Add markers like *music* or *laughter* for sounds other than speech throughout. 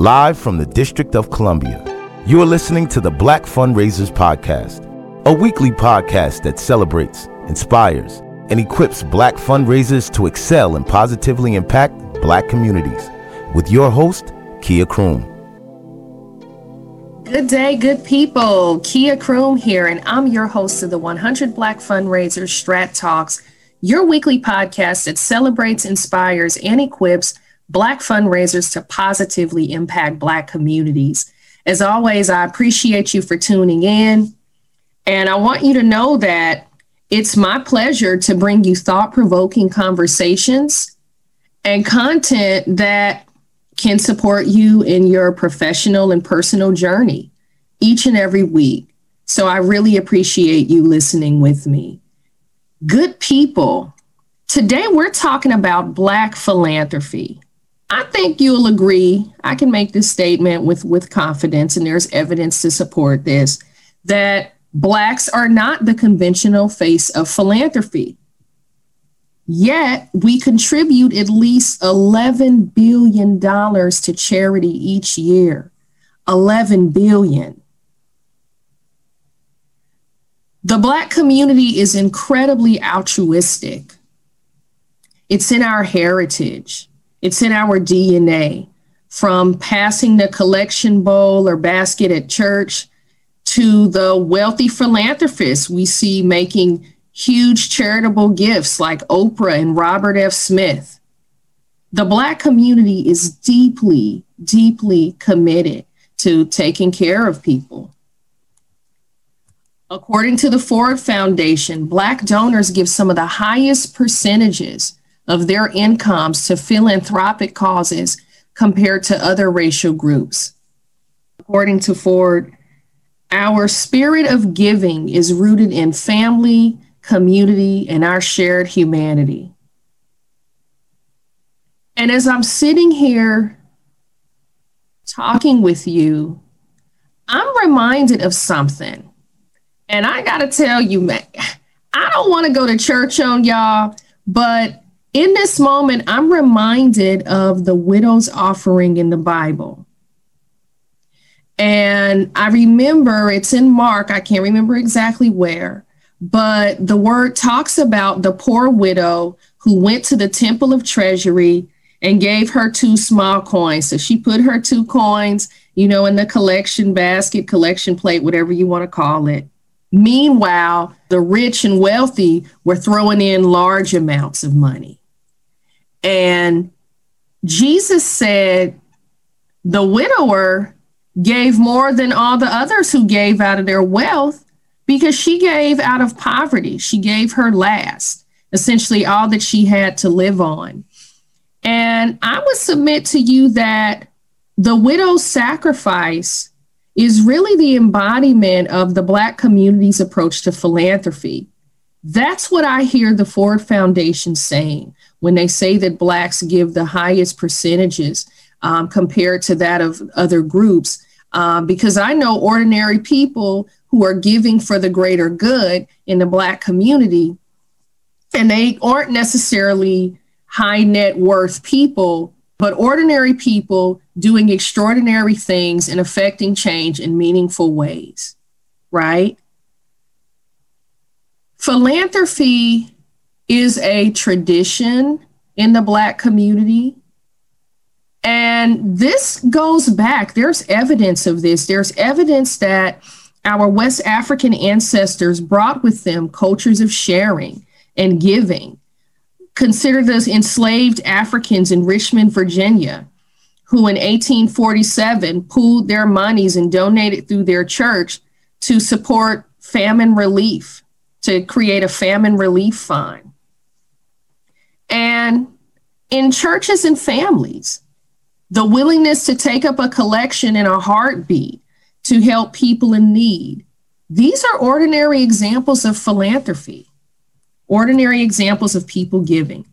live from the District of Columbia. You are listening to the Black Fundraisers Podcast, a weekly podcast that celebrates, inspires, and equips black fundraisers to excel and positively impact black communities. With your host, Kia Croom. Good day, good people. Kia Croom here, and I'm your host of the 100 Black Fundraisers Strat Talks, your weekly podcast that celebrates, inspires, and equips Black fundraisers to positively impact Black communities. As always, I appreciate you for tuning in. And I want you to know that it's my pleasure to bring you thought provoking conversations and content that can support you in your professional and personal journey each and every week. So I really appreciate you listening with me. Good people, today we're talking about Black philanthropy. I think you'll agree, I can make this statement with, with confidence, and there's evidence to support this, that Blacks are not the conventional face of philanthropy. Yet we contribute at least $11 billion to charity each year. 11 billion. The Black community is incredibly altruistic. It's in our heritage. It's in our DNA from passing the collection bowl or basket at church to the wealthy philanthropists we see making huge charitable gifts like Oprah and Robert F. Smith. The Black community is deeply, deeply committed to taking care of people. According to the Ford Foundation, Black donors give some of the highest percentages of their incomes to philanthropic causes compared to other racial groups. According to Ford, our spirit of giving is rooted in family, community, and our shared humanity. And as I'm sitting here talking with you, I'm reminded of something. And I got to tell you, man, I don't want to go to church on y'all, but in this moment, I'm reminded of the widow's offering in the Bible. And I remember it's in Mark, I can't remember exactly where, but the word talks about the poor widow who went to the temple of treasury and gave her two small coins. So she put her two coins, you know, in the collection basket, collection plate, whatever you want to call it. Meanwhile, the rich and wealthy were throwing in large amounts of money. And Jesus said, the widower gave more than all the others who gave out of their wealth because she gave out of poverty. She gave her last, essentially all that she had to live on. And I would submit to you that the widow's sacrifice is really the embodiment of the Black community's approach to philanthropy. That's what I hear the Ford Foundation saying when they say that Blacks give the highest percentages um, compared to that of other groups. Um, because I know ordinary people who are giving for the greater good in the Black community, and they aren't necessarily high net worth people, but ordinary people doing extraordinary things and affecting change in meaningful ways, right? Philanthropy is a tradition in the Black community. And this goes back, there's evidence of this. There's evidence that our West African ancestors brought with them cultures of sharing and giving. Consider those enslaved Africans in Richmond, Virginia, who in 1847 pooled their monies and donated through their church to support famine relief, to create a famine relief fund. And in churches and families, the willingness to take up a collection in a heartbeat to help people in need. These are ordinary examples of philanthropy, ordinary examples of people giving.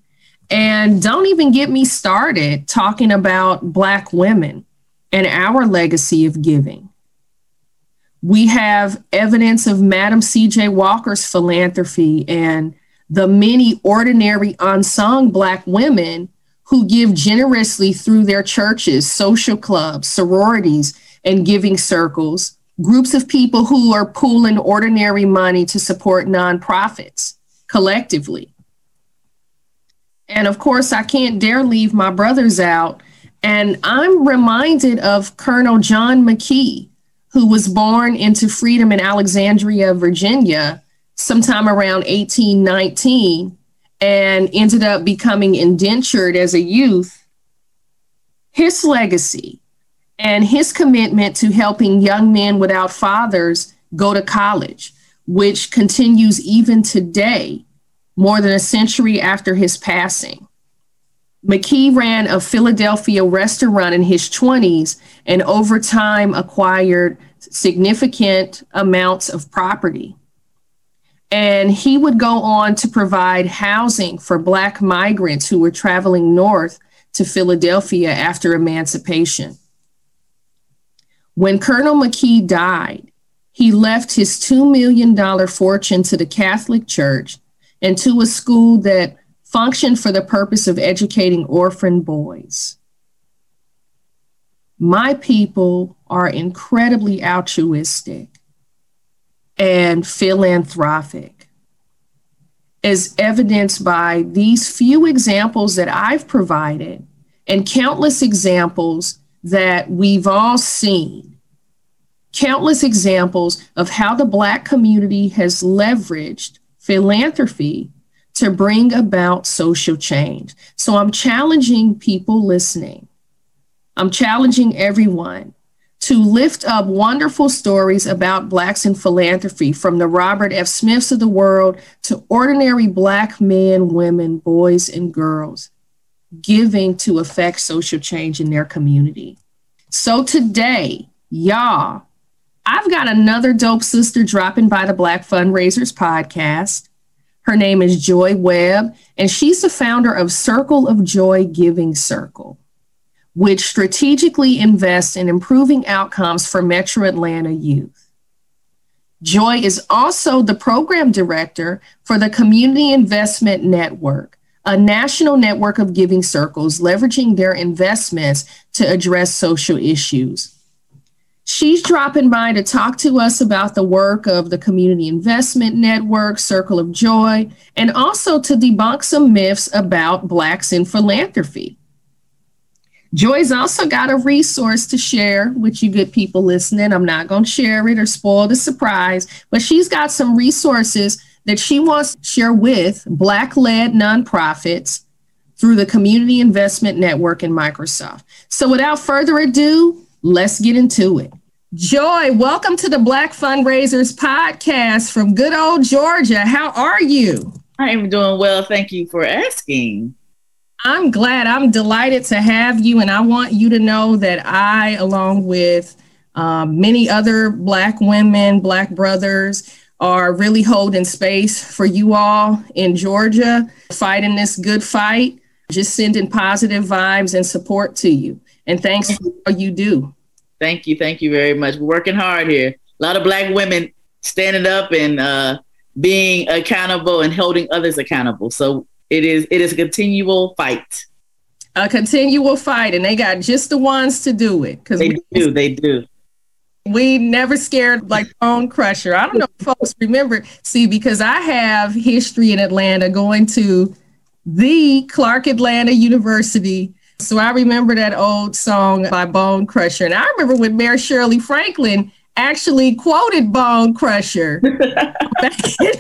And don't even get me started talking about Black women and our legacy of giving. We have evidence of Madam C.J. Walker's philanthropy and the many ordinary unsung Black women who give generously through their churches, social clubs, sororities, and giving circles, groups of people who are pooling ordinary money to support nonprofits collectively. And of course, I can't dare leave my brothers out. And I'm reminded of Colonel John McKee, who was born into freedom in Alexandria, Virginia, sometime around 1819 and ended up becoming indentured as a youth, his legacy and his commitment to helping young men without fathers go to college, which continues even today, more than a century after his passing. McKee ran a Philadelphia restaurant in his 20s and over time acquired significant amounts of property. And he would go on to provide housing for Black migrants who were traveling north to Philadelphia after emancipation. When Colonel McKee died, he left his $2 million fortune to the Catholic Church and to a school that functioned for the purpose of educating orphan boys. My people are incredibly altruistic and philanthropic, as evidenced by these few examples that I've provided and countless examples that we've all seen. Countless examples of how the Black community has leveraged philanthropy to bring about social change. So I'm challenging people listening. I'm challenging everyone to lift up wonderful stories about Blacks in philanthropy from the Robert F. Smiths of the world to ordinary Black men, women, boys, and girls giving to affect social change in their community. So today, y'all, I've got another dope sister dropping by the Black Fundraisers podcast. Her name is Joy Webb, and she's the founder of Circle of Joy Giving Circle which strategically invests in improving outcomes for Metro Atlanta youth. Joy is also the program director for the Community Investment Network, a national network of giving circles leveraging their investments to address social issues. She's dropping by to talk to us about the work of the Community Investment Network, Circle of Joy, and also to debunk some myths about Blacks in philanthropy. Joy's also got a resource to share with you good people listening. I'm not going to share it or spoil the surprise, but she's got some resources that she wants to share with Black led nonprofits through the Community Investment Network and Microsoft. So without further ado, let's get into it. Joy, welcome to the Black Fundraisers podcast from good old Georgia. How are you? I am doing well. Thank you for asking. I'm glad. I'm delighted to have you. And I want you to know that I, along with um, many other Black women, Black brothers, are really holding space for you all in Georgia, fighting this good fight, just sending positive vibes and support to you. And thanks for what you do. Thank you. Thank you very much. We're working hard here. A lot of Black women standing up and uh, being accountable and holding others accountable. So it is it is a continual fight. A continual fight, and they got just the ones to do it because they we, do. They do. We never scared like Bone Crusher. I don't know if folks remember. See, because I have history in Atlanta, going to the Clark Atlanta University. So I remember that old song by Bone Crusher. And I remember when Mayor Shirley Franklin actually quoted Bone Crusher *laughs* back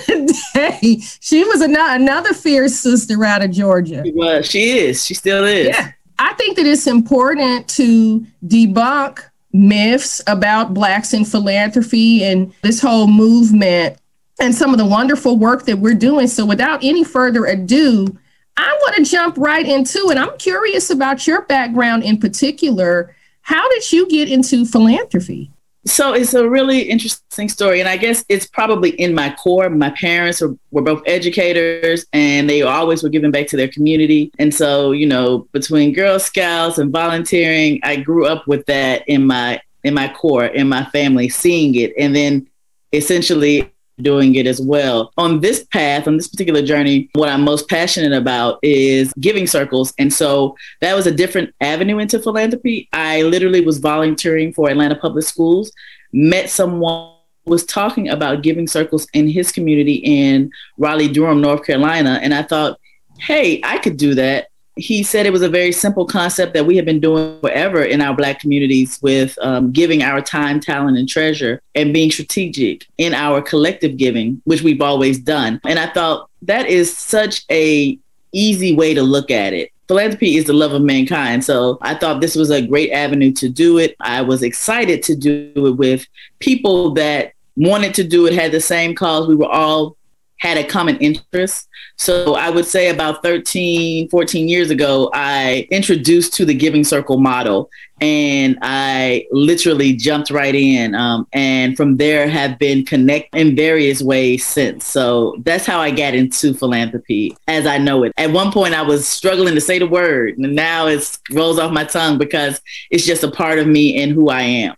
in the day. She was an- another fierce sister out of Georgia. She was. She is. She still is. Yeah. I think that it's important to debunk myths about Blacks in philanthropy and this whole movement and some of the wonderful work that we're doing. So, without any further ado, I want to jump right into it. I'm curious about your background in particular. How did you get into philanthropy? So it's a really interesting story. And I guess it's probably in my core. My parents were, were both educators and they always were giving back to their community. And so, you know, between Girl Scouts and volunteering, I grew up with that in my in my core, in my family, seeing it. And then essentially doing it as well. On this path, on this particular journey, what I'm most passionate about is giving circles. And so that was a different avenue into philanthropy. I literally was volunteering for Atlanta Public Schools, met someone was talking about giving circles in his community in Raleigh, Durham, North Carolina. And I thought, hey, I could do that he said it was a very simple concept that we have been doing forever in our Black communities with um, giving our time, talent, and treasure and being strategic in our collective giving, which we've always done. And I thought that is such a easy way to look at it. Philanthropy is the love of mankind. So I thought this was a great avenue to do it. I was excited to do it with people that wanted to do it, had the same cause. We were all had a common interest. So I would say about 13, 14 years ago, I introduced to the Giving Circle model and I literally jumped right in. Um, and from there have been connected in various ways since. So that's how I got into philanthropy as I know it. At one point I was struggling to say the word and now it rolls off my tongue because it's just a part of me and who I am.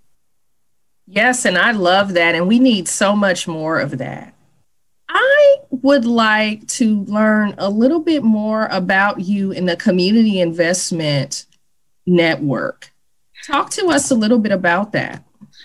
Yes, and I love that. And we need so much more of that. I would like to learn a little bit more about you in the community investment network. Talk to us a little bit about that.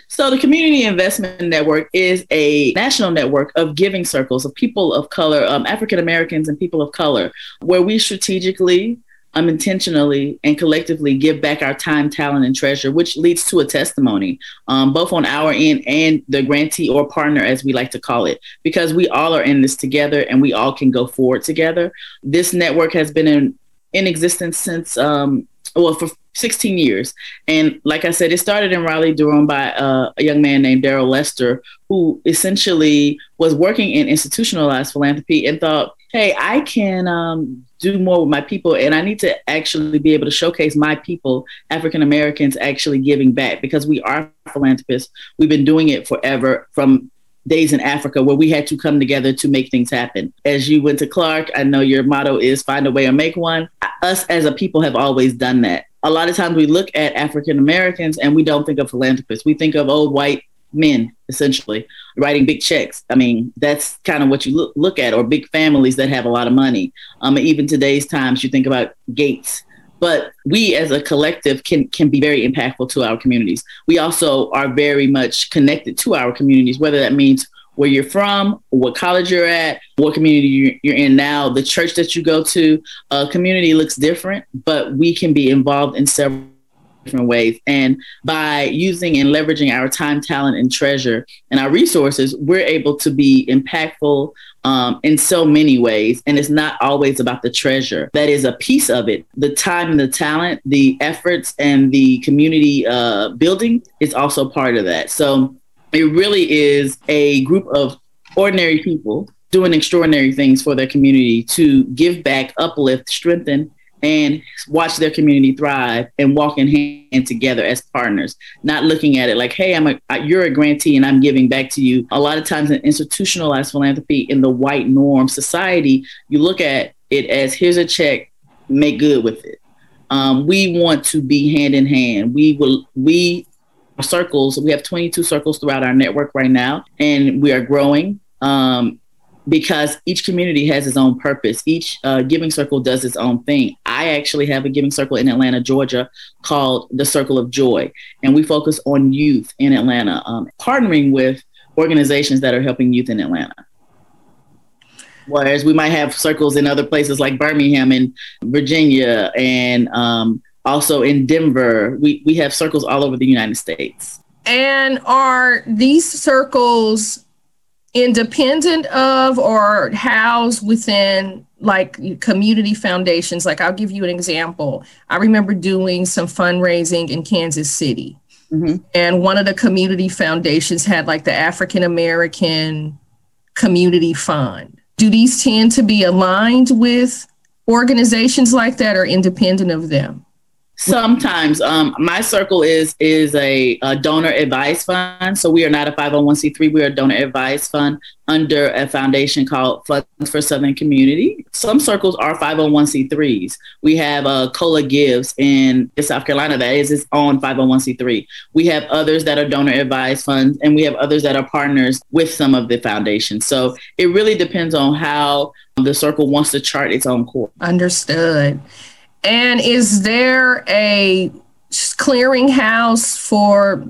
So, the Community Investment Network is a national network of giving circles of people of color, um, African Americans, and people of color, where we strategically um, intentionally and collectively give back our time, talent, and treasure, which leads to a testimony, um, both on our end and the grantee or partner, as we like to call it, because we all are in this together and we all can go forward together. This network has been in, in existence since, um, well, for 16 years. And like I said, it started in Raleigh, Durham by uh, a young man named Darryl Lester, who essentially was working in institutionalized philanthropy and thought, hey, I can um, do more with my people and I need to actually be able to showcase my people, African Americans, actually giving back because we are philanthropists. We've been doing it forever from days in Africa where we had to come together to make things happen. As you went to Clark, I know your motto is find a way or make one. Us as a people have always done that. A lot of times we look at African Americans and we don't think of philanthropists. We think of old white men essentially writing big checks. I mean that's kind of what you look, look at or big families that have a lot of money. Um, even today's times you think about Gates. But we as a collective can can be very impactful to our communities. We also are very much connected to our communities whether that means where you're from, what college you're at, what community you're in now, the church that you go to. A community looks different, but we can be involved in several different ways. And by using and leveraging our time, talent, and treasure and our resources, we're able to be impactful um, in so many ways. And it's not always about the treasure. That is a piece of it. The time and the talent, the efforts and the community uh, building is also part of that. So it really is a group of ordinary people doing extraordinary things for their community to give back, uplift, strengthen, and watch their community thrive and walk in hand together as partners, not looking at it like, hey, I'm a you're a grantee and I'm giving back to you. A lot of times in institutionalized philanthropy in the white norm society, you look at it as here's a check, make good with it. Um, we want to be hand in hand. We will we circles. We have 22 circles throughout our network right now, and we are growing. Um, because each community has its own purpose. Each uh, giving circle does its own thing. I actually have a giving circle in Atlanta, Georgia called the Circle of Joy, and we focus on youth in Atlanta, um, partnering with organizations that are helping youth in Atlanta. Whereas we might have circles in other places like Birmingham and Virginia and um, also in Denver. We, we have circles all over the United States. And are these circles independent of or housed within like community foundations. Like I'll give you an example. I remember doing some fundraising in Kansas City. Mm-hmm. And one of the community foundations had like the African American Community Fund. Do these tend to be aligned with organizations like that or independent of them? Sometimes um, my circle is is a, a, donor advised fund. So we are not a 501c3. We are a donor advised fund under a foundation called Funds for Southern Community. Some circles are 501c3s. We have uh, Cola Gives in South Carolina that is its own 501c3. We have others that are donor advised funds, and we have others that are partners with some of the foundations. So it really depends on how the circle wants to chart its own course. Understood. And is there a clearinghouse for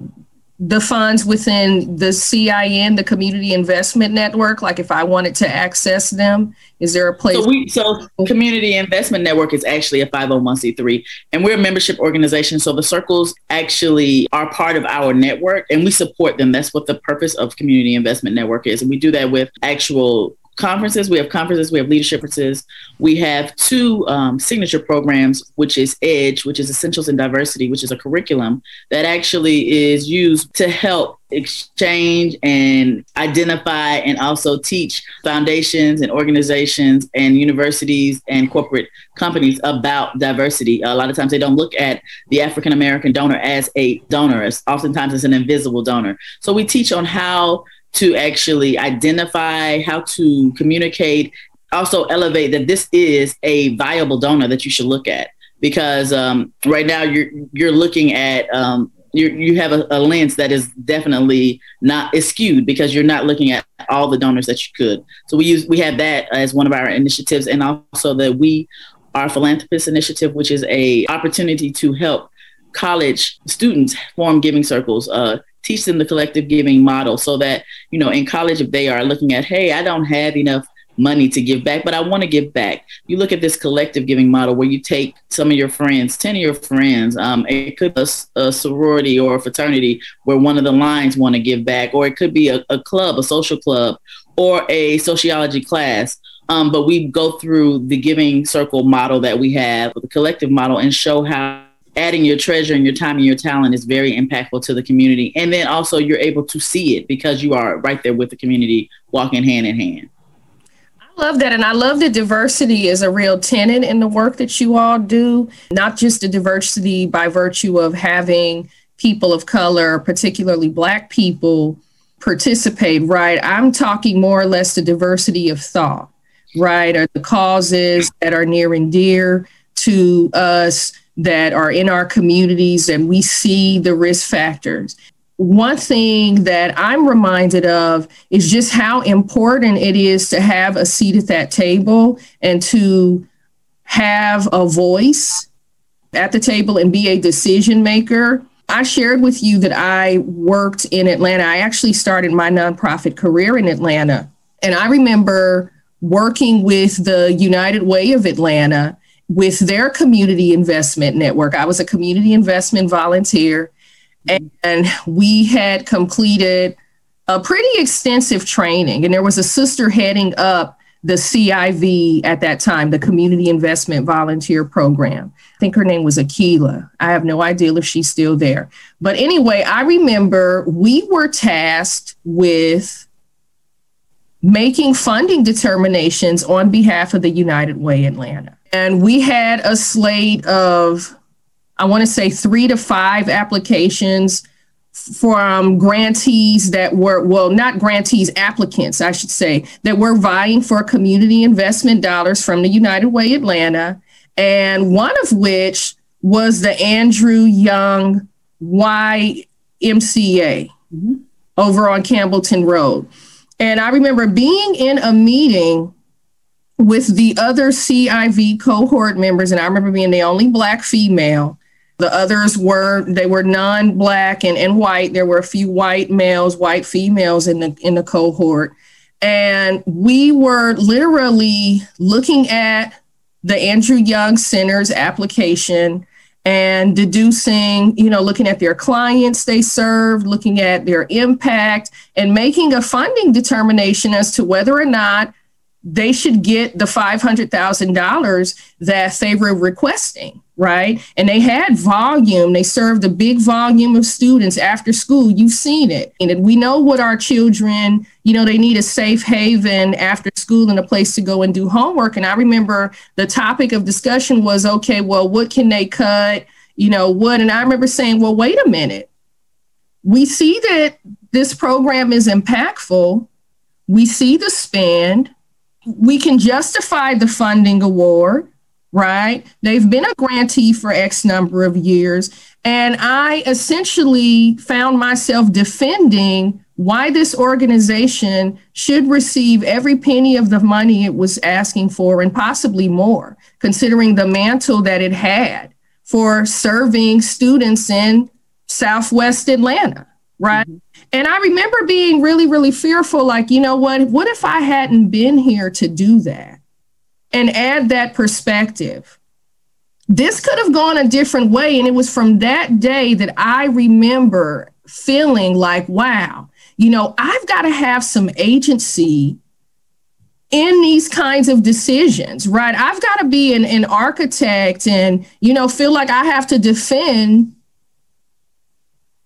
the funds within the CIN, the Community Investment Network? Like if I wanted to access them, is there a place? So, we, so Community Investment Network is actually a 501c3 and we're a membership organization. So the circles actually are part of our network and we support them. That's what the purpose of Community Investment Network is. And we do that with actual conferences. We have conferences, we have leadership conferences. We have two um, signature programs, which is EDGE, which is Essentials in Diversity, which is a curriculum that actually is used to help exchange and identify and also teach foundations and organizations and universities and corporate companies about diversity. A lot of times they don't look at the African American donor as a donor. It's oftentimes it's an invisible donor. So we teach on how to actually identify, how to communicate, also elevate that this is a viable donor that you should look at. Because um, right now you're you're looking at um, you you have a, a, lens that is definitely not is skewed because you're not looking at all the donors that you could. So we use we have that as one of our initiatives, and also that we our philanthropist initiative, which is a opportunity to help college students form giving circles, uh, teach them the collective giving model so that, you know, in college, if they are looking at, hey, I don't have enough money to give back, but I want to give back. You look at this collective giving model where you take some of your friends, 10 of your friends, um, it could be a, a, sorority or a fraternity where one of the lines want to give back, or it could be a, a club, a social club, or a sociology class. Um, but we go through the giving circle model that we have, the collective model, and show how adding your treasure and your time and your talent is very impactful to the community. And then also you're able to see it because you are right there with the community walking hand in hand. I love that. And I love that diversity is a real tenet in the work that you all do, not just the diversity by virtue of having people of color, particularly Black people, participate, right? I'm talking more or less the diversity of thought, right? Or the causes that are near and dear to us that are in our communities and we see the risk factors. One thing that I'm reminded of is just how important it is to have a seat at that table and to have a voice at the table and be a decision maker. I shared with you that I worked in Atlanta. I actually started my nonprofit career in Atlanta. And I remember working with the United Way of Atlanta with their community investment network. I was a community investment volunteer, and we had completed a pretty extensive training. And there was a sister heading up the CIV at that time, the Community Investment Volunteer Program. I think her name was Akila. I have no idea if she's still there. But anyway, I remember we were tasked with making funding determinations on behalf of the United Way Atlanta. And we had a slate of, I want to say, three to five applications from grantees that were, well, not grantees, applicants, I should say, that were vying for community investment dollars from the United Way Atlanta. And one of which was the Andrew Young YMCA mm-hmm. over on Campbellton Road. And I remember being in a meeting with the other CIV cohort members, and I remember being the only Black female. The others were they were non-black and, and white. There were a few white males, white females in the in the cohort. And we were literally looking at the Andrew Young Center's application and deducing, you know, looking at their clients they served, looking at their impact, and making a funding determination as to whether or not they should get the $500,000 that they were requesting, right? And they had volume. They served a big volume of students after school. You've seen it. And we know what our children, you know, they need a safe haven after school and a place to go and do homework. And I remember the topic of discussion was okay, well, what can they cut? you know, what? And I remember saying, well, wait a minute. We see that this program is impactful. We see the spend. We can justify the funding award, right? They've been a grantee for X number of years. And I essentially found myself defending why this organization should receive every penny of the money it was asking for and possibly more, considering the mantle that it had for serving students in Southwest Atlanta, right? Mm-hmm. And I remember being really, really fearful like, you know what? What if I hadn't been here to do that and add that perspective? This could have gone a different way. And it was from that day that I remember feeling like, wow, you know, I've got to have some agency in these kinds of decisions, right? I've got to be an, an architect and, you know, feel like I have to defend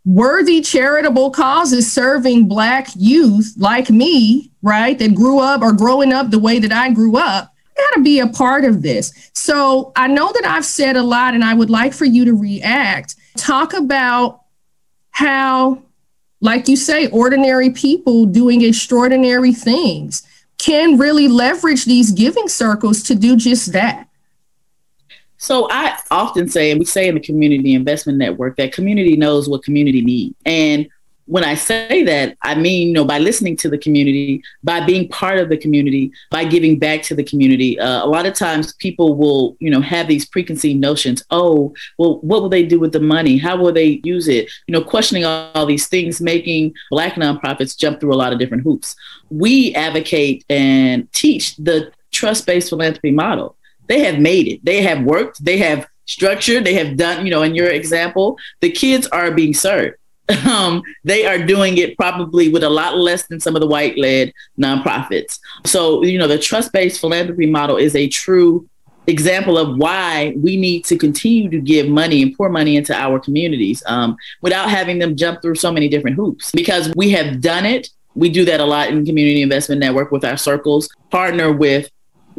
worthy charitable causes serving Black youth like me, right, that grew up or growing up the way that I grew up. Got to be a part of this. So I know that I've said a lot and I would like for you to react. Talk about how, like you say, ordinary people doing extraordinary things can really leverage these giving circles to do just that. So I often say, and we say in the community investment network, that community knows what community needs. And when I say that, I mean, you know, by listening to the community, by being part of the community, by giving back to the community. Uh, a lot of times people will, you know, have these preconceived notions. Oh, well, what will they do with the money? How will they use it? You know, questioning all, all these things, making Black nonprofits jump through a lot of different hoops. We advocate and teach the trust-based philanthropy model. They have made it. They have worked. They have structured. They have done, you know, in your example, the kids are being served *laughs* um, they are doing it probably with a lot less than some of the white led nonprofits. So, you know, the trust based philanthropy model is a true example of why we need to continue to give money and pour money into our communities um, without having them jump through so many different hoops because we have done it. We do that a lot in Community Investment Network with our circles, partner with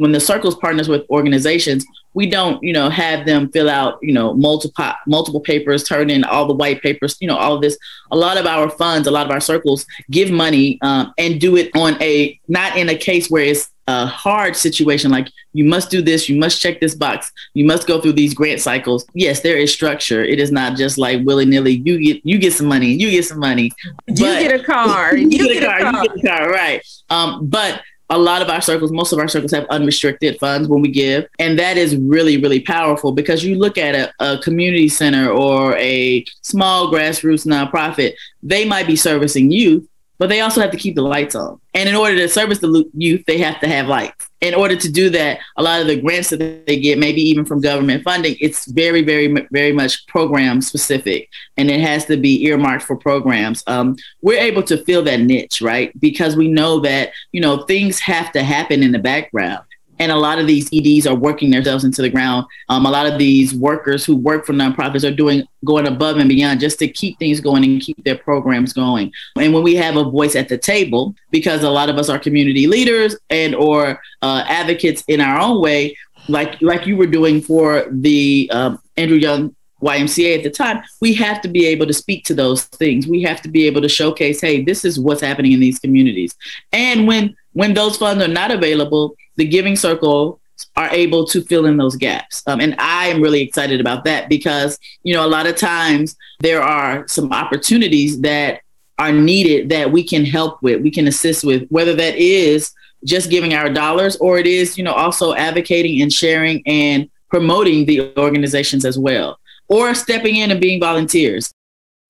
when the circles partners with organizations, we don't, you know, have them fill out, you know, multiple multiple papers, turn in all the white papers, you know, all of this. A lot of our funds, a lot of our circles give money um, and do it on a not in a case where it's a hard situation like you must do this, you must check this box, you must go through these grant cycles. Yes, there is structure. It is not just like willy nilly. You get you get some money, you get some money. You *laughs* get a car. You, you get, get, a car, car. You get a car. Right. Um, but a lot of our circles, most of our circles have unrestricted funds when we give. And that is really, really powerful because you look at a, a, community center or a small grassroots nonprofit, they might be servicing youth, but they also have to keep the lights on. And in order to service the youth, they have to have lights. In order to do that, a lot of the grants that they get, maybe even from government funding, it's very, very, very much program specific, and it has to be earmarked for programs. Um, we're able to fill that niche, right? Because we know that you know things have to happen in the background and a lot of these EDs are working themselves into the ground. Um, a lot of these workers who work for nonprofits are doing going above and beyond just to keep things going and keep their programs going. And when we have a voice at the table, because a lot of us are community leaders and or uh, advocates in our own way, like like you were doing for the um, Andrew Young YMCA at the time, we have to be able to speak to those things. We have to be able to showcase, hey, this is what's happening in these communities. And when when those funds are not available, the Giving Circle are able to fill in those gaps. Um, and I am really excited about that because, you know, a lot of times there are some opportunities that are needed that we can help with, we can assist with, whether that is just giving our dollars or it is, you know, also advocating and sharing and promoting the organizations as well, or stepping in and being volunteers.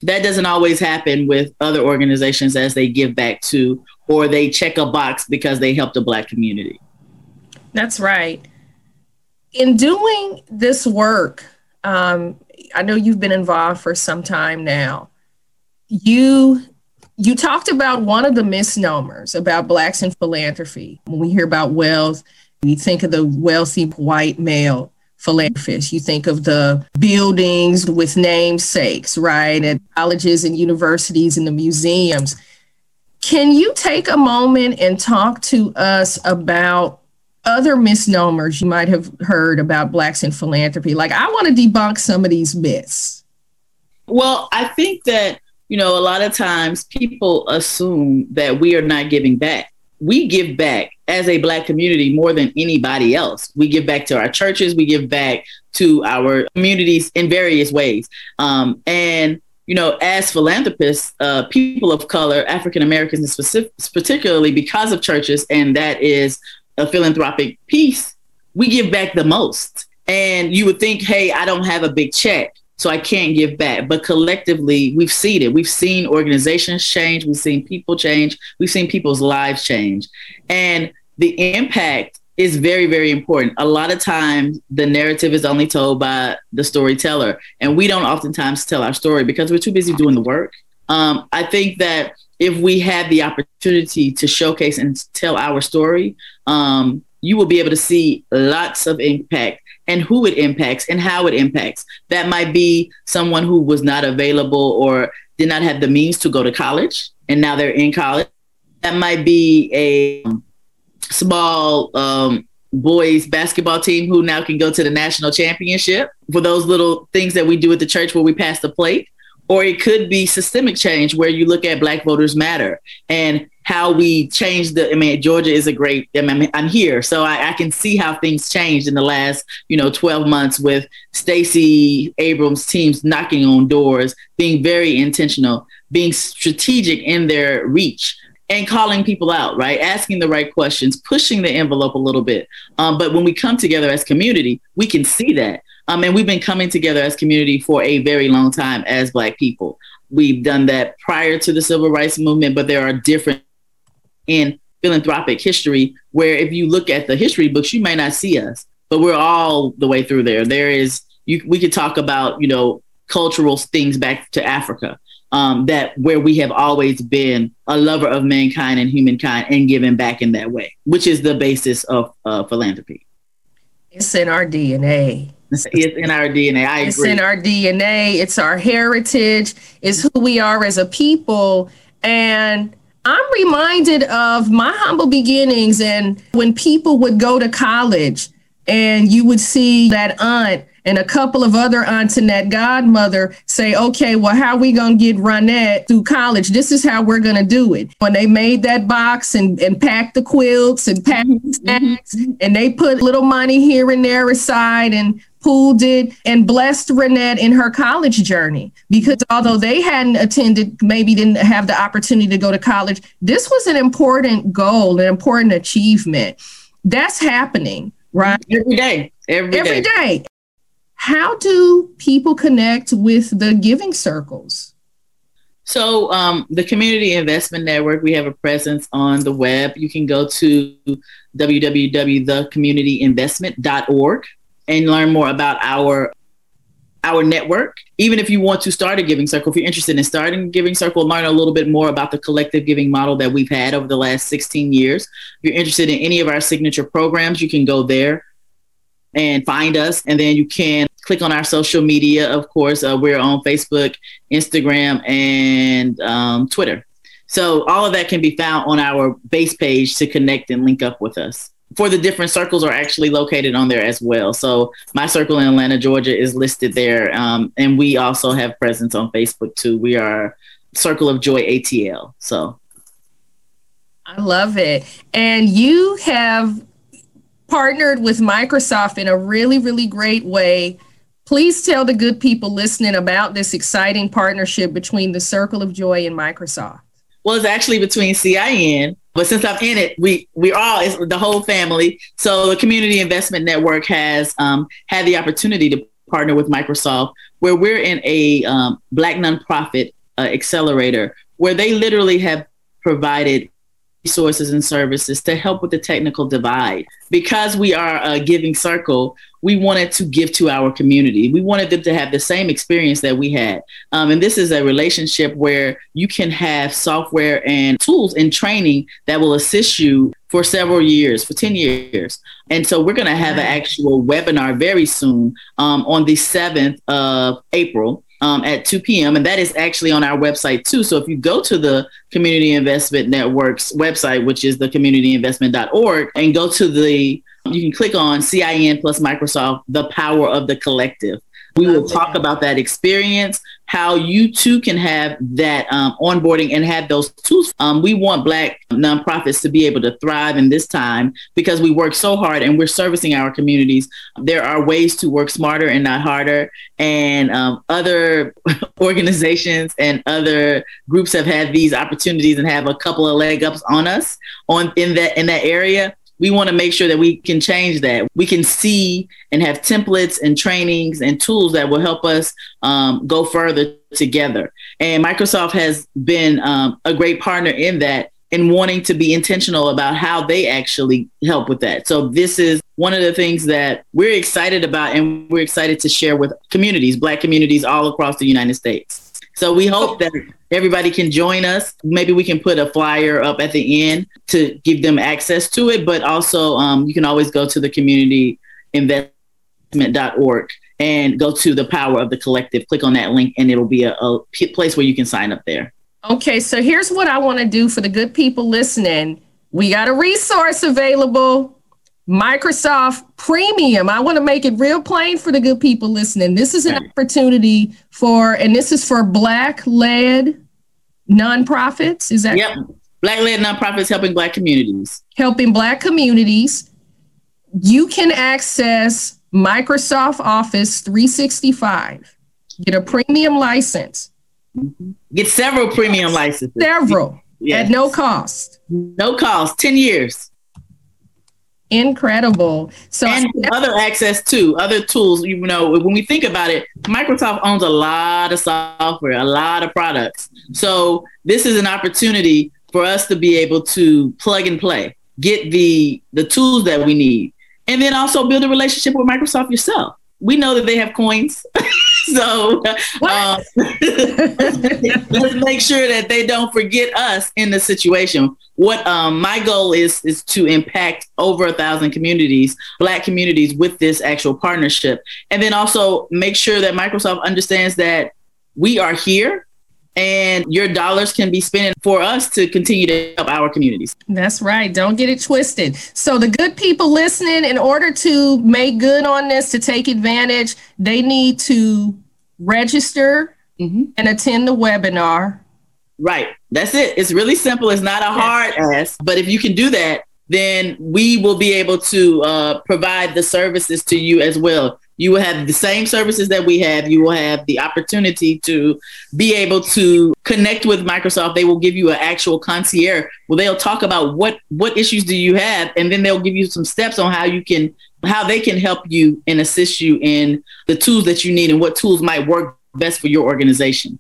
That doesn't always happen with other organizations as they give back to or they check a box because they help the Black community. That's right. In doing this work, um, I know you've been involved for some time now. You you talked about one of the misnomers about blacks in philanthropy. When we hear about wealth, we think of the wealthy white male philanthropist. You think of the buildings with namesakes, right? At colleges and universities and the museums. Can you take a moment and talk to us about other misnomers you might have heard about Blacks in philanthropy? Like, I want to debunk some of these myths. Well, I think that, you know, a lot of times people assume that we are not giving back. We give back as a Black community more than anybody else. We give back to our churches, we give back to our communities in various ways. Um, and you know, as philanthropists, uh, people of color, African Americans, specific, particularly because of churches, and that is a philanthropic piece, we give back the most. And you would think, hey, I don't have a big check, so I can't give back. But collectively, we've seen it. We've seen organizations change. We've seen people change. We've seen people's lives change. And the impact is very, very important. A lot of times the narrative is only told by the storyteller, and we don't oftentimes tell our story because we're too busy doing the work. Um, I think that if we have the opportunity to showcase and tell our story, um, you will be able to see lots of impact and who it impacts and how it impacts. That might be someone who was not available or did not have the means to go to college, and now they're in college. That might be a small um, boys basketball team who now can go to the national championship for those little things that we do at the church where we pass the plate. Or it could be systemic change where you look at Black Voters Matter and how we change the. I mean, Georgia is a great. I mean, I'm here, so I, I can see how things changed in the last, you know, 12 months with Stacey Abrams' teams knocking on doors, being very intentional, being strategic in their reach and calling people out, right? Asking the right questions, pushing the envelope a little bit. Um, but when we come together as community, we can see that. Um, and we've been coming together as community for a very long time as Black people. We've done that prior to the civil rights movement, but there are different in philanthropic history where if you look at the history books, you may not see us, but we're all the way through there. There is, you, we could talk about, you know, cultural things back to Africa um, that where we have always been a lover of mankind and humankind and giving back in that way, which is the basis of uh, philanthropy. It's in our DNA. It's in our DNA. I it's agree. in our DNA. It's our heritage. It's who we are as a people. And I'm reminded of my humble beginnings and when people would go to college and you would see that aunt and a couple of other aunts and that godmother say, okay, well, how are we going to get Ronette through college? This is how we're going to do it. When they made that box and, and packed the quilts and packed the mm-hmm. snacks, and they put little money here and there aside and pooled it and blessed Ronette in her college journey. Because although they hadn't attended, maybe didn't have the opportunity to go to college, this was an important goal, an important achievement. That's happening, right? Every day. Every, Every day. day. How do people connect with the giving circles? So, um, the Community Investment Network, we have a presence on the web. You can go to www.thecommunityinvestment.org and learn more about our our network. Even if you want to start a giving circle, if you're interested in starting a giving circle, learn a little bit more about the collective giving model that we've had over the last 16 years. If you're interested in any of our signature programs, you can go there and find us. And then you can click on our social media. Of course, uh, we're on Facebook, Instagram, and um, Twitter. So all of that can be found on our base page to connect and link up with us. For the different circles are actually located on there as well. So my circle in Atlanta, Georgia is listed there. Um, and we also have presence on Facebook too. We are Circle of Joy ATL. So I love it. And you have partnered with Microsoft in a really, really great way. Please tell the good people listening about this exciting partnership between the Circle of Joy and Microsoft. Well, it's actually between CIN, but since I'm in it, we we all it's the whole family. So the Community Investment Network has um, had the opportunity to partner with Microsoft, where we're in a um, Black nonprofit uh, accelerator, where they literally have provided resources and services to help with the technical divide. Because we are a giving circle, we wanted to give to our community. We wanted them to have the same experience that we had. Um, and this is a relationship where you can have software and tools and training that will assist you for several years, for 10 years. And so we're going to have an actual webinar very soon um, on the 7th of April um, at 2 p.m. And that is actually on our website too. So if you go to the Community Investment Network's website, which is the communityinvestment.org, and go to the you can click on CIN plus Microsoft, the power of the collective. We will talk about that experience, how you too can have that um, onboarding and have those tools. Um, we want Black nonprofits to be able to thrive in this time because we work so hard and we're servicing our communities. There are ways to work smarter and not harder. And um, other *laughs* organizations and other groups have had these opportunities and have a couple of leg ups on us on in that in that area we want to make sure that we can change that. We can see and have templates and trainings and tools that will help us um, go further together. And Microsoft has been um, a great partner in that and wanting to be intentional about how they actually help with that. So this is one of the things that we're excited about and we're excited to share with communities, black communities all across the United States. So we hope that everybody can join us. Maybe we can put a flyer up at the end to give them access to it, but also um, you can always go to the communityinvestment.org and go to the power of the collective. Click on that link and it'll be a, a place where you can sign up there. Okay, so here's what I want to do for the good people listening. We got a resource available Microsoft Premium. I want to make it real plain for the good people listening. This is an opportunity for, and this is for Black led nonprofits. Is that? Yep. Black led nonprofits helping Black communities. Helping Black communities. You can access Microsoft Office 365, get a premium license. Mm-hmm. Get several premium licenses. Several yes. at no cost. No cost, 10 years incredible. So and other access to other tools. You know, when we think about it, Microsoft owns a lot of software, a lot of products. So this is an opportunity for us to be able to plug and play, get the the tools that we need, and then also build a relationship with Microsoft yourself. We know that they have coins. *laughs* *laughs* so uh, *laughs* let's make sure that they don't forget us in the situation. What um, my goal is is to impact over a thousand communities, Black communities, with this actual partnership, and then also make sure that Microsoft understands that we are here and your dollars can be spent for us to continue to help our communities. That's right. Don't get it twisted. So, the good people listening, in order to make good on this, to take advantage, they need to register mm-hmm. and attend the webinar. Right. That's it. It's really simple. It's not a hard ask, but if you can do that, then we will be able to uh, provide the services to you as well. You will have the same services that we have. You will have the opportunity to be able to connect with Microsoft. They will give you an actual concierge. Well, they'll talk about what what issues do you have, and then they'll give you some steps on how you can how they can help you and assist you in the tools that you need and what tools might work best for your organization.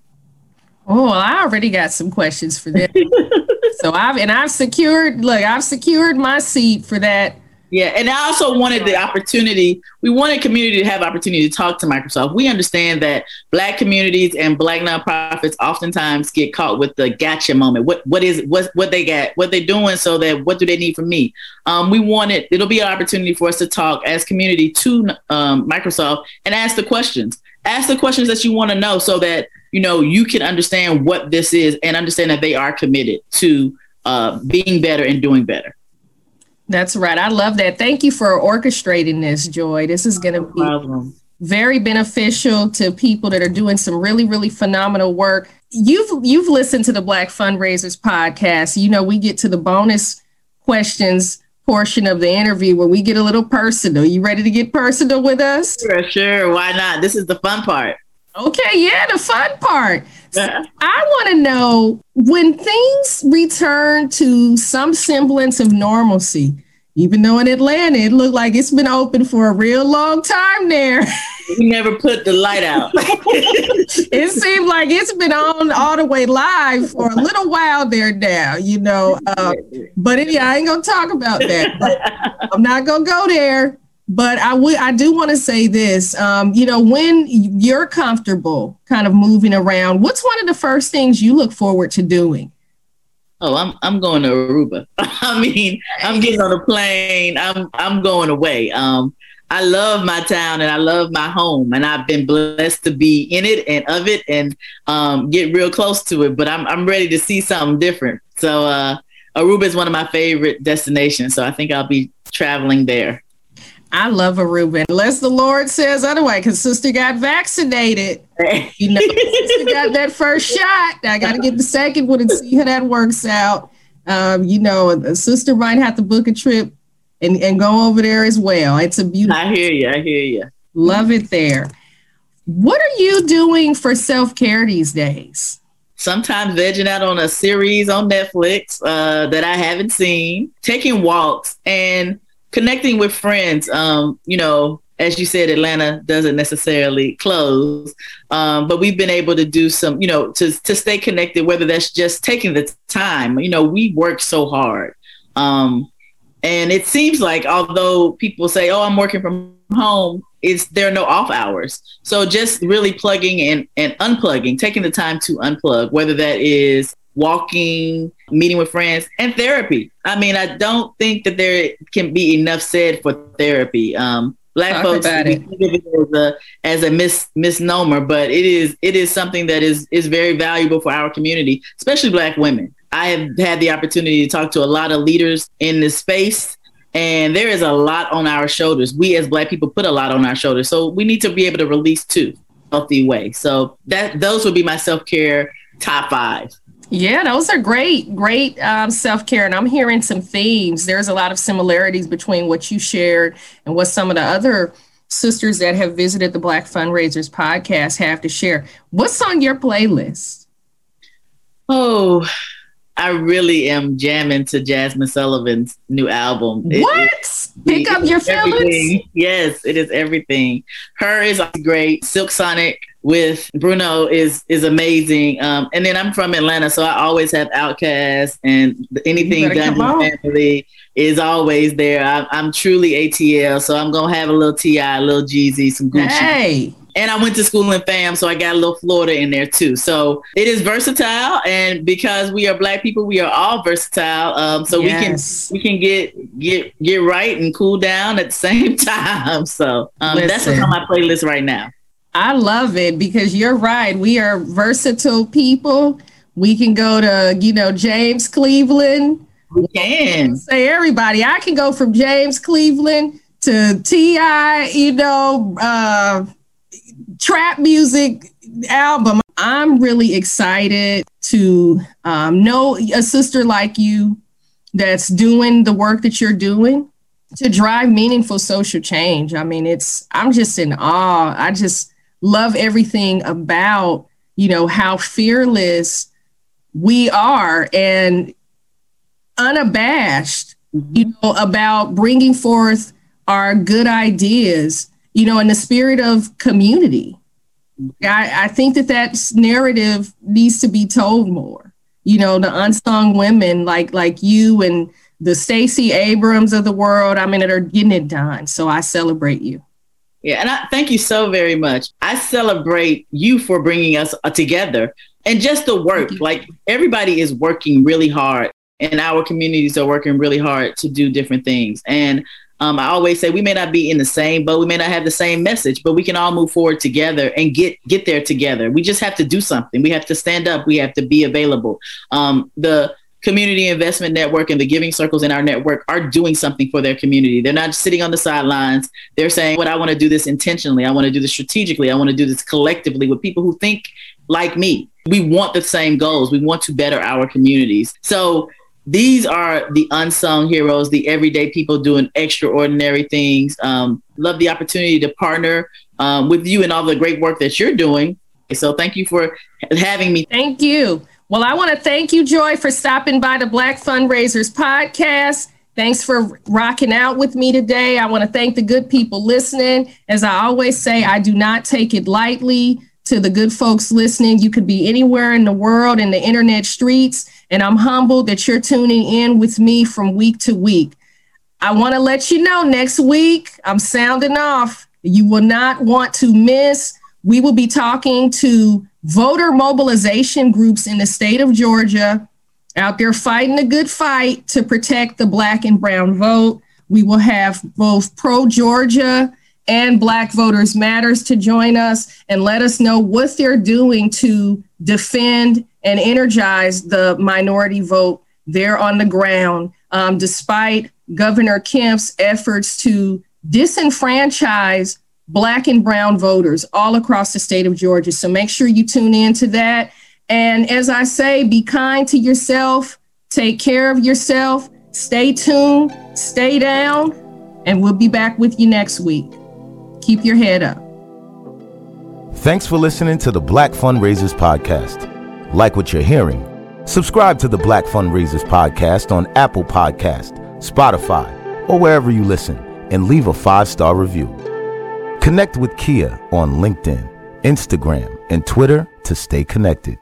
Oh, well, I already got some questions for that. *laughs* so I've and I've secured look, I've secured my seat for that yeah, and I also wanted the opportunity. We wanted community to have opportunity to talk to Microsoft. We understand that Black communities and Black nonprofits oftentimes get caught with the gotcha moment. What what is what what they got? What they doing? So that what do they need from me? Um, we wanted it'll be an opportunity for us to talk as community to um, Microsoft and ask the questions. Ask the questions that you want to know, so that you know you can understand what this is and understand that they are committed to uh, being better and doing better. That's right. I love that. Thank you for orchestrating this, Joy. This is going to be problem. very beneficial to people that are doing some really, really phenomenal work. You've you've listened to the Black Fundraisers podcast. You know, we get to the bonus questions portion of the interview where we get a little personal. You ready to get personal with us? Sure, sure. Why not? This is the fun part. Okay, yeah, the fun part. So I want to know when things return to some semblance of normalcy, even though in Atlanta it looked like it's been open for a real long time there. *laughs* We never put the light out. *laughs* it seemed like it's been on all the way live for a little while there now, you know. Uh, *laughs* but yeah, I ain't gonna talk about that. I'm not gonna go there. But I would, I do want to say this. Um, you know, when you're comfortable, kind of moving around, what's one of the first things you look forward to doing? Oh, I'm I'm going to Aruba. *laughs* I mean, I'm getting on a plane. I'm I'm going away. Um, I love my town and I love my home, and I've been blessed to be in it and of it and um, get real close to it. But I'm I'm ready to see something different. So uh, Aruba is one of my favorite destinations. So I think I'll be traveling there. I love Aruba, unless the Lord says otherwise, because sister got vaccinated. You know, *laughs* sister got that first shot. I got to get the second one and see how that works out. Um, you know, a sister might have to book a trip and, and go over there as well. It's a beautiful. I hear you. I hear you. Love it there. What are you doing for self care these days? Sometimes vegging out on a series on Netflix uh, that I haven't seen, taking walks, and connecting with friends. Um, you know, as you said, Atlanta doesn't necessarily close, um, but we've been able to do some, you know, to to stay connected. Whether that's just taking the time. You know, we work so hard, um, and it seems like although people say, "Oh, I'm working from home," it's there are no off hours. So just really plugging and and unplugging, taking the time to unplug, whether that is walking, meeting with friends, and therapy. I mean, I don't think that there can be enough said for therapy. Um, black Talk folks we think of it as a as a mis, misnomer, but it is it is something that is is very valuable for our community, especially black women. I have had the opportunity to talk to a lot of leaders in this space and there is a lot on our shoulders. We as black people put a lot on our shoulders. So we need to be able to release too healthy way. So that those would be my self-care top five. Yeah, those are great, great um, self care. And I'm hearing some themes. There's a lot of similarities between what you shared and what some of the other sisters that have visited the Black Fundraisers podcast have to share. What's on your playlist? Oh, I really am jamming to Jazmine Sullivan's new album. What? It, Pick up your feelings. Yes, it is everything. H.E.R. is great. Silk Sonic with Bruno is is amazing. Um, and then I'm from Atlanta, so I always have OutKast and anything Dungeon Family is always there. I, am truly ATL, so I'm gonna have a little T.I., a little Jeezy, some Gucci. Hey. And I went to school in fam, so I got a little Florida in there too. So it is versatile, and because we are black people, we are all versatile. Um, so yes. we can we can get get get right and cool down at the *laughs* same time. So um, that's what's on my playlist right now. I love it because you're right. We are versatile people. We can go to, you know, James Cleveland. We can say everybody. I can go from James Cleveland to T.I., you know, uh, trap music album. I'm really excited to um, know a sister like you that's doing the work that you're doing to drive meaningful social change. I mean, it's, I'm just in awe. I just, love everything about, you know, how fearless we are and unabashed, you know, about bringing forth our good ideas, you know, in the spirit of community. I, I think that that narrative needs to be told more. You know, the unsung women like like you and the Stacey Abrams of the world. I mean, that are getting it done. So I celebrate you. Yeah, and I thank you so very much. I celebrate you for bringing us uh, together and just the work. Like everybody is working really hard, and our communities are working really hard to do different things. And um, I always say we may not be in the same boat, we may not have the same message, but we can all move forward together and get get there together. We just have to do something. We have to stand up. We have to be available. Um, the community investment network and the giving circles in our network are doing something for their community. They're not sitting on the sidelines. They're saying, "What I want to do this intentionally. I want to do this strategically. I want to do this collectively with people who think like me. We want the same goals. We want to better our communities." So these are the unsung heroes, the everyday people doing extraordinary things. Um, love the opportunity to partner um, with you and all the great work that you're doing. So thank you for having me. Thank you. Well, I want to thank you, Joy, for stopping by the Black Fundraisers podcast. Thanks for rocking out with me today. I want to thank the good people listening. As I always say, I do not take it lightly. To the good folks listening, you could be anywhere in the world in the internet streets, and I'm humbled that you're tuning in with me from week to week. I want to let you know next week, I'm sounding off. You will not want to miss. We will be talking to voter mobilization groups in the state of Georgia out there fighting a good fight to protect the black and brown vote. We will have both ProGeorgia and Black Voters Matters to join us and let us know what they're doing to defend and energize the minority vote there on the ground, um, despite Governor Kemp's efforts to disenfranchise Black and Brown voters all across the state of Georgia. So make sure you tune in to that. And as I say, be kind to yourself, take care of yourself, stay tuned, stay down, and we'll be back with you next week. Keep your head up. Thanks for listening to the Black Fundraisers Podcast. Like what you're hearing? Subscribe to the Black Fundraisers Podcast on Apple Podcast, Spotify, or wherever you listen, and leave a five-star review. Connect with Kia on LinkedIn, Instagram, and Twitter to stay connected.